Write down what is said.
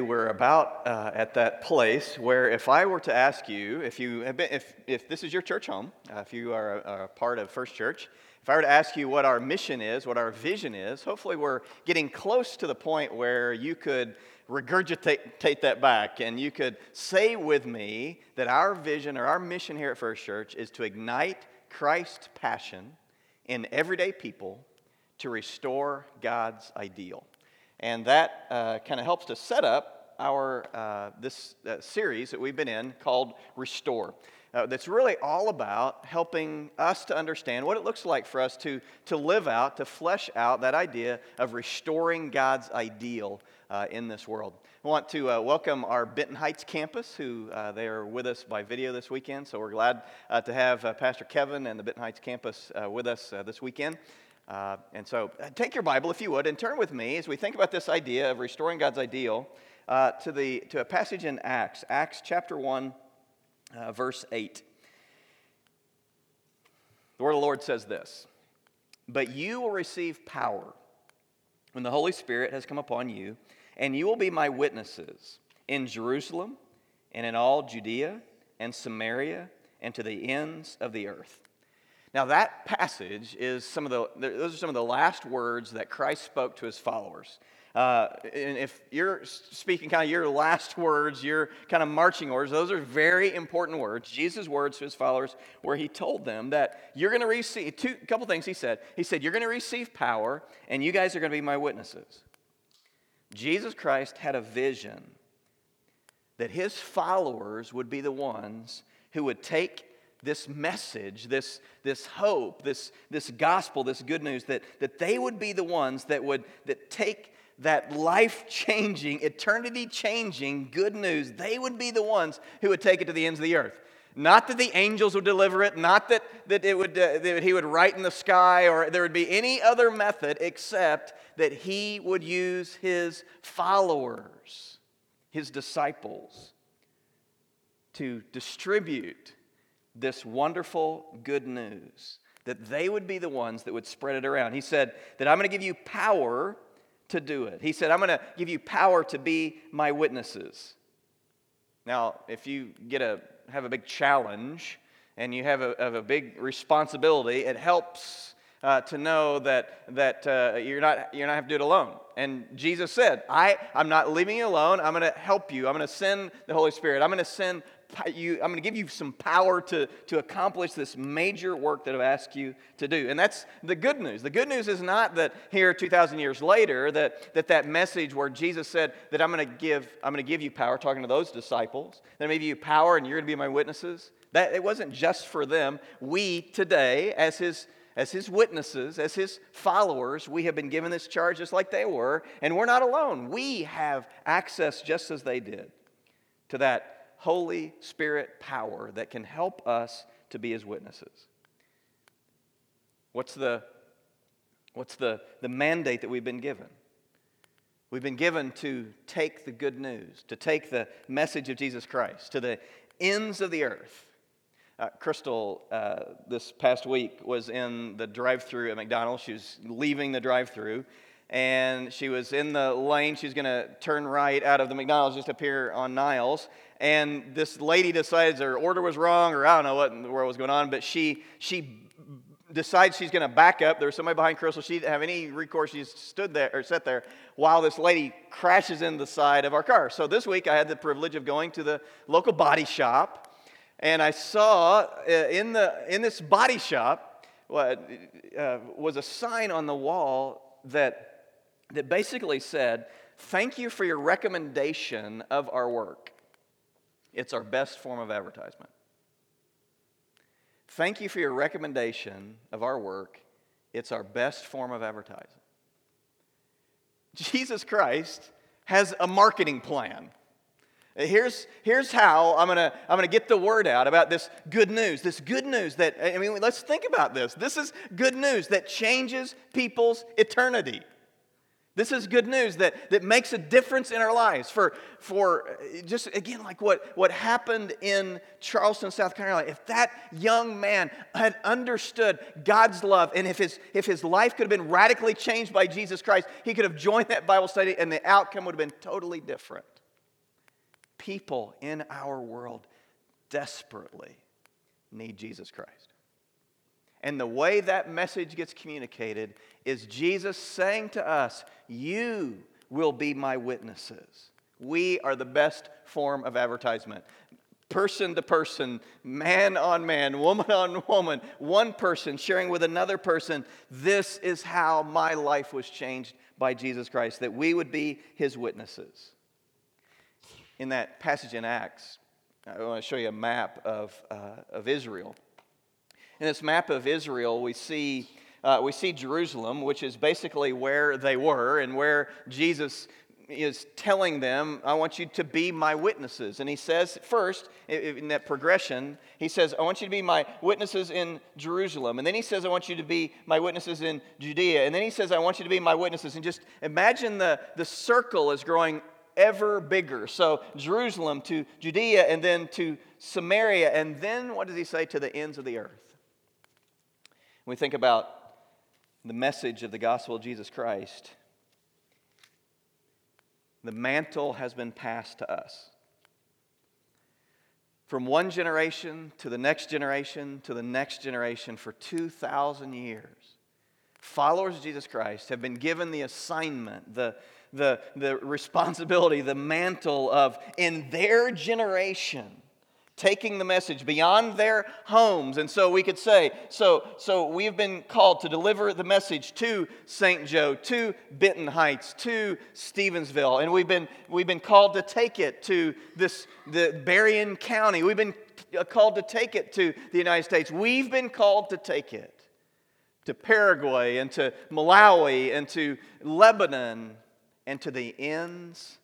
We're about uh, at that place where if I were to ask you, if, you have been, if, if this is your church home, uh, if you are a, a, part of First Church, if I were to ask you what our mission is, what our vision is, hopefully we're getting close to the point where you could regurgitate that back and you could say with me that our vision or our mission here at First Church is to ignite Christ's passion in everyday people to restore God's ideal. And that uh, kind of helps to set up our uh, this uh, series that we've been in called Restore. Uh, that's really all about helping us to understand what it looks like for us to, to live out, to flesh out that idea of restoring God's ideal uh, in this world. I want to uh, welcome our Benton Heights campus, who they are with us by video this weekend. So we're glad to have Pastor Kevin and the Benton Heights campus with us this weekend. Uh, and so uh, take your Bible, if you would, and turn with me as we think about this idea of restoring God's ideal uh, to, the, to a passage in Acts, Acts chapter 1, uh, verse 8. The word of the Lord says this But you will receive power when the Holy Spirit has come upon you, and you will be my witnesses in Jerusalem and in all Judea and Samaria and to the ends of the earth. Now, that passage is some of the, those are some of the last words that Christ spoke to his followers. Uh, and if you're speaking kind of your last words, your kind of marching orders, those are very important words. Jesus' words to his followers, where he told them that you're going to receive two couple things he said. He said, You're going to receive power, and you guys are going to be my witnesses. Jesus Christ had a vision that his followers would be the ones who would take this message, this, this hope, this, this gospel, this good news, that, that they would be the ones that would that take that life changing, eternity changing good news, they would be the ones who would take it to the ends of the earth. Not that the angels would deliver it, not that, that, it would, uh, that he would write in the sky or there would be any other method except that he would use his followers, his disciples, to distribute this wonderful good news, that they would be the ones that would spread it around. He said that I'm going to give you power to do it. He said, I'm going to give you power to be my witnesses. Now, if you get a, have a big challenge and you have a, have a big responsibility, it helps uh, to know that, that uh, you're, not, you're not have to do it alone. And Jesus said, I, I'm not leaving you alone. I'm going to help you. I'm going to send the Holy Spirit. I'm going to send you, I'm going to give you some power to, to accomplish this major work that I've asked you to do. And that's the good news. The good news is not that here 2,000 years later, that, that that message where Jesus said that I'm going to give, I'm going to give you power, talking to those disciples, that I'm going to give you power and you're going to be my witnesses. That it wasn't just for them. We today, as his as his witnesses, as his followers, we have been given this charge just like they were, and we're not alone. We have access just as they did to that Holy Spirit power that can help us to be his witnesses. What's the, what's the, the mandate that we've been given? We've been given to take the good news, to take the message of Jesus Christ to the ends of the earth. Uh, Crystal, uh, this past week, was in the drive through at McDonald's. She was leaving the drive through, and she was in the lane. She was going to turn right out of the McDonald's just up here on Niles and this lady decides her order was wrong, or I don't know what in the world was going on, but she she decides she's going to back up. There was somebody behind Crystal. She didn't have any recourse. She stood there or sat there while this lady crashes in the side of our car. So this week I had the privilege of going to the local body shop, and I saw uh, in the in this body shop what uh, was a sign on the wall that that basically said, "Thank you for your recommendation of our work." It's our best form of advertisement. Thank you for your recommendation of our work. It's our best form of advertising. Jesus Christ has a marketing plan. Here's, here's how I'm gonna, I'm gonna get the word out about this good news. This good news that, I mean, let's think about this. This is good news that changes people's eternity. This is good news that, that makes a difference in our lives. For, for just again, like what, what happened in Charleston, South Carolina, if that young man had understood God's love and if his, if his life could have been radically changed by Jesus Christ, he could have joined that Bible study and the outcome would have been totally different. people in our world desperately need Jesus Christ. And the way that message gets communicated is Jesus saying to us, You will be my witnesses. We are the best form of advertisement. Person to person, man on man, woman on woman, one person sharing with another person. This is how my life was changed by Jesus Christ, that we would be his witnesses. In that passage in Acts, I want to show you a map of, uh, of Israel. In this map of Israel, we see, uh, we see Jerusalem, which is basically where they were and where Jesus is telling them, I want you to be my witnesses. And he says, first, in that progression, he says, I want you to be my witnesses in Jerusalem. And then he says, I want you to be my witnesses in Judea. And then he says, I want you to be my witnesses. And just imagine the, the circle is growing ever bigger. So Jerusalem to Judea and then to Samaria. And then what does he say? To the ends of the earth. When we think about the message of the gospel of Jesus Christ, the mantle has been passed to us. From one generation to the next generation to the next generation for 2,000 years, followers of Jesus Christ have been given the assignment, the, the, the responsibility, the mantle of, in their generation, taking the message beyond their homes. And so we could say, so, so we've been called to deliver the message to St. Joe, to Benton Heights, to Stevensville. And we've been, we've been called to take it to this, the Berrien County. We've been uh, called to take it to the United States. We've been called to take it to Paraguay and to Malawi and to Lebanon and to the ends